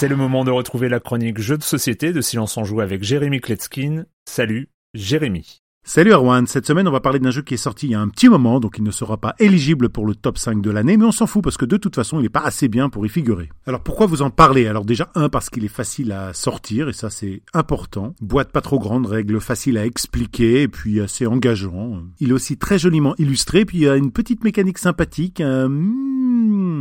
C'est le moment de retrouver la chronique Jeux de société de Silence en Joue avec Jérémy Kletskin. Salut, Jérémy. Salut Erwan, cette semaine on va parler d'un jeu qui est sorti il y a un petit moment, donc il ne sera pas éligible pour le top 5 de l'année, mais on s'en fout parce que de toute façon il n'est pas assez bien pour y figurer. Alors pourquoi vous en parler Alors déjà un parce qu'il est facile à sortir, et ça c'est important. Boîte pas trop grande, règles faciles à expliquer, et puis assez engageant. Il est aussi très joliment illustré, puis il a une petite mécanique sympathique,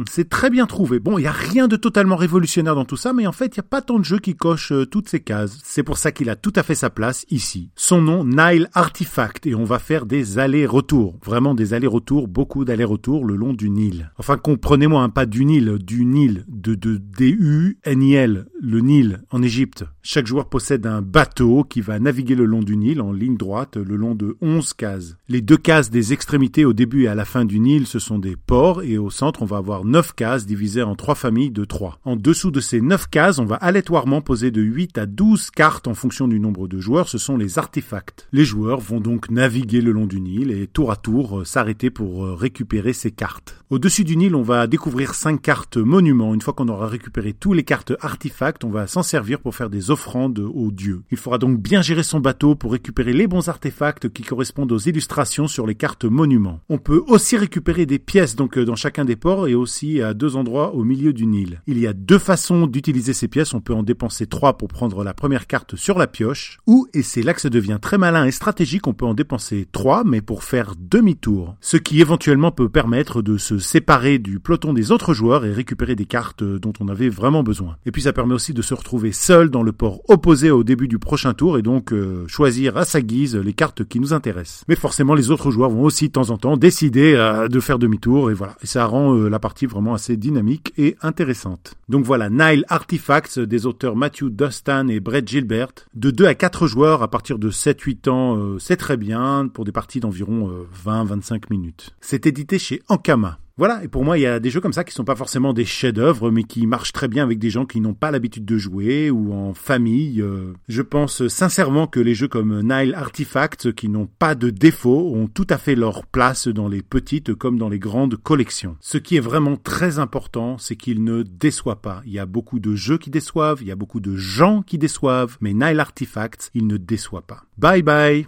c'est très bien trouvé. Bon, il n'y a rien de totalement révolutionnaire dans tout ça, mais en fait, il n'y a pas tant de jeux qui cochent euh, toutes ces cases. C'est pour ça qu'il a tout à fait sa place ici. Son nom, Nile Artifact, et on va faire des allers-retours. Vraiment des allers-retours, beaucoup d'allers-retours le long du Nil. Enfin, comprenez-moi, un pas du Nil, du Nil, de, de D-U-N-I-L, le Nil, en Égypte. Chaque joueur possède un bateau qui va naviguer le long du Nil en ligne droite, le long de 11 cases. Les deux cases des extrémités au début et à la fin du Nil, ce sont des ports, et au centre, on va avoir 9 cases divisées en trois familles de 3. En dessous de ces 9 cases, on va aléatoirement poser de 8 à 12 cartes en fonction du nombre de joueurs, ce sont les artefacts. Les joueurs vont donc naviguer le long du Nil et tour à tour euh, s'arrêter pour euh, récupérer ces cartes. Au-dessus du Nil, on va découvrir 5 cartes monuments. Une fois qu'on aura récupéré toutes les cartes artefacts, on va s'en servir pour faire des offrandes aux dieux. Il faudra donc bien gérer son bateau pour récupérer les bons artefacts qui correspondent aux illustrations sur les cartes monuments. On peut aussi récupérer des pièces donc euh, dans chacun des ports et aussi à deux endroits au milieu du Nil. Il y a deux façons d'utiliser ces pièces. On peut en dépenser trois pour prendre la première carte sur la pioche, ou, et c'est là que ça devient très malin et stratégique, on peut en dépenser trois, mais pour faire demi-tour. Ce qui éventuellement peut permettre de se séparer du peloton des autres joueurs et récupérer des cartes dont on avait vraiment besoin. Et puis ça permet aussi de se retrouver seul dans le port opposé au début du prochain tour et donc euh, choisir à sa guise les cartes qui nous intéressent. Mais forcément les autres joueurs vont aussi de temps en temps décider euh, de faire demi-tour et voilà. Et ça rend euh, la partie vraiment assez dynamique et intéressante. Donc voilà, Nile Artifacts des auteurs Matthew Dustin et Brett Gilbert. De 2 à 4 joueurs à partir de 7-8 ans, euh, c'est très bien pour des parties d'environ 20-25 euh, minutes. C'est édité chez Ankama. Voilà, et pour moi, il y a des jeux comme ça qui sont pas forcément des chefs-d'œuvre, mais qui marchent très bien avec des gens qui n'ont pas l'habitude de jouer ou en famille. Euh. Je pense sincèrement que les jeux comme Nile Artifacts, qui n'ont pas de défaut, ont tout à fait leur place dans les petites comme dans les grandes collections. Ce qui est vraiment très important, c'est qu'ils ne déçoivent pas. Il y a beaucoup de jeux qui déçoivent, il y a beaucoup de gens qui déçoivent, mais Nile Artifacts, il ne déçoit pas. Bye bye